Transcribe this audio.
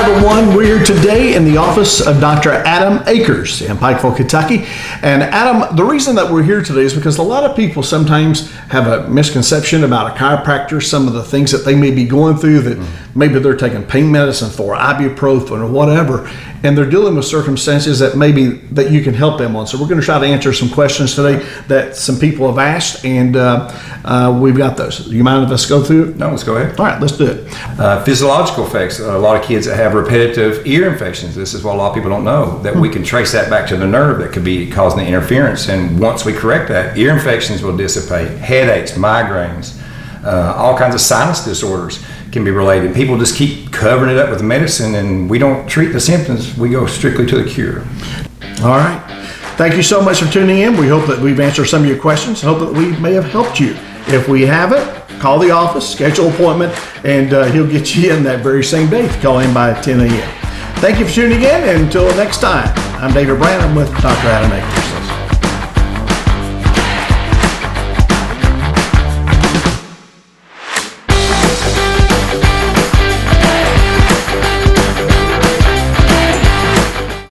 everyone. We're here today in the office of Dr. Adam Akers in Pikeville, Kentucky. And Adam, the reason that we're here today is because a lot of people sometimes have a misconception about a chiropractor, some of the things that they may be going through that maybe they're taking pain medicine for, ibuprofen or whatever, and they're dealing with circumstances that maybe that you can help them on. So we're going to try to answer some questions today that some people have asked, and uh, uh, we've got those. You mind if us go through it? No, let's go ahead. All right, let's do it. Uh, physiological effects. A lot of kids that have repetitive ear infections. This is what a lot of people don't know that we can trace that back to the nerve that could be causing the interference. And once we correct that, ear infections will dissipate. Headaches, migraines, uh, all kinds of sinus disorders can be related. People just keep covering it up with medicine, and we don't treat the symptoms. We go strictly to the cure. All right. Thank you so much for tuning in. We hope that we've answered some of your questions. Hope that we may have helped you. If we haven't, call the office, schedule an appointment, and uh, he'll get you in that very same day call in by 10 a.m. Thank you for tuning in. And until next time, I'm David Branham with Dr. Adam Akers.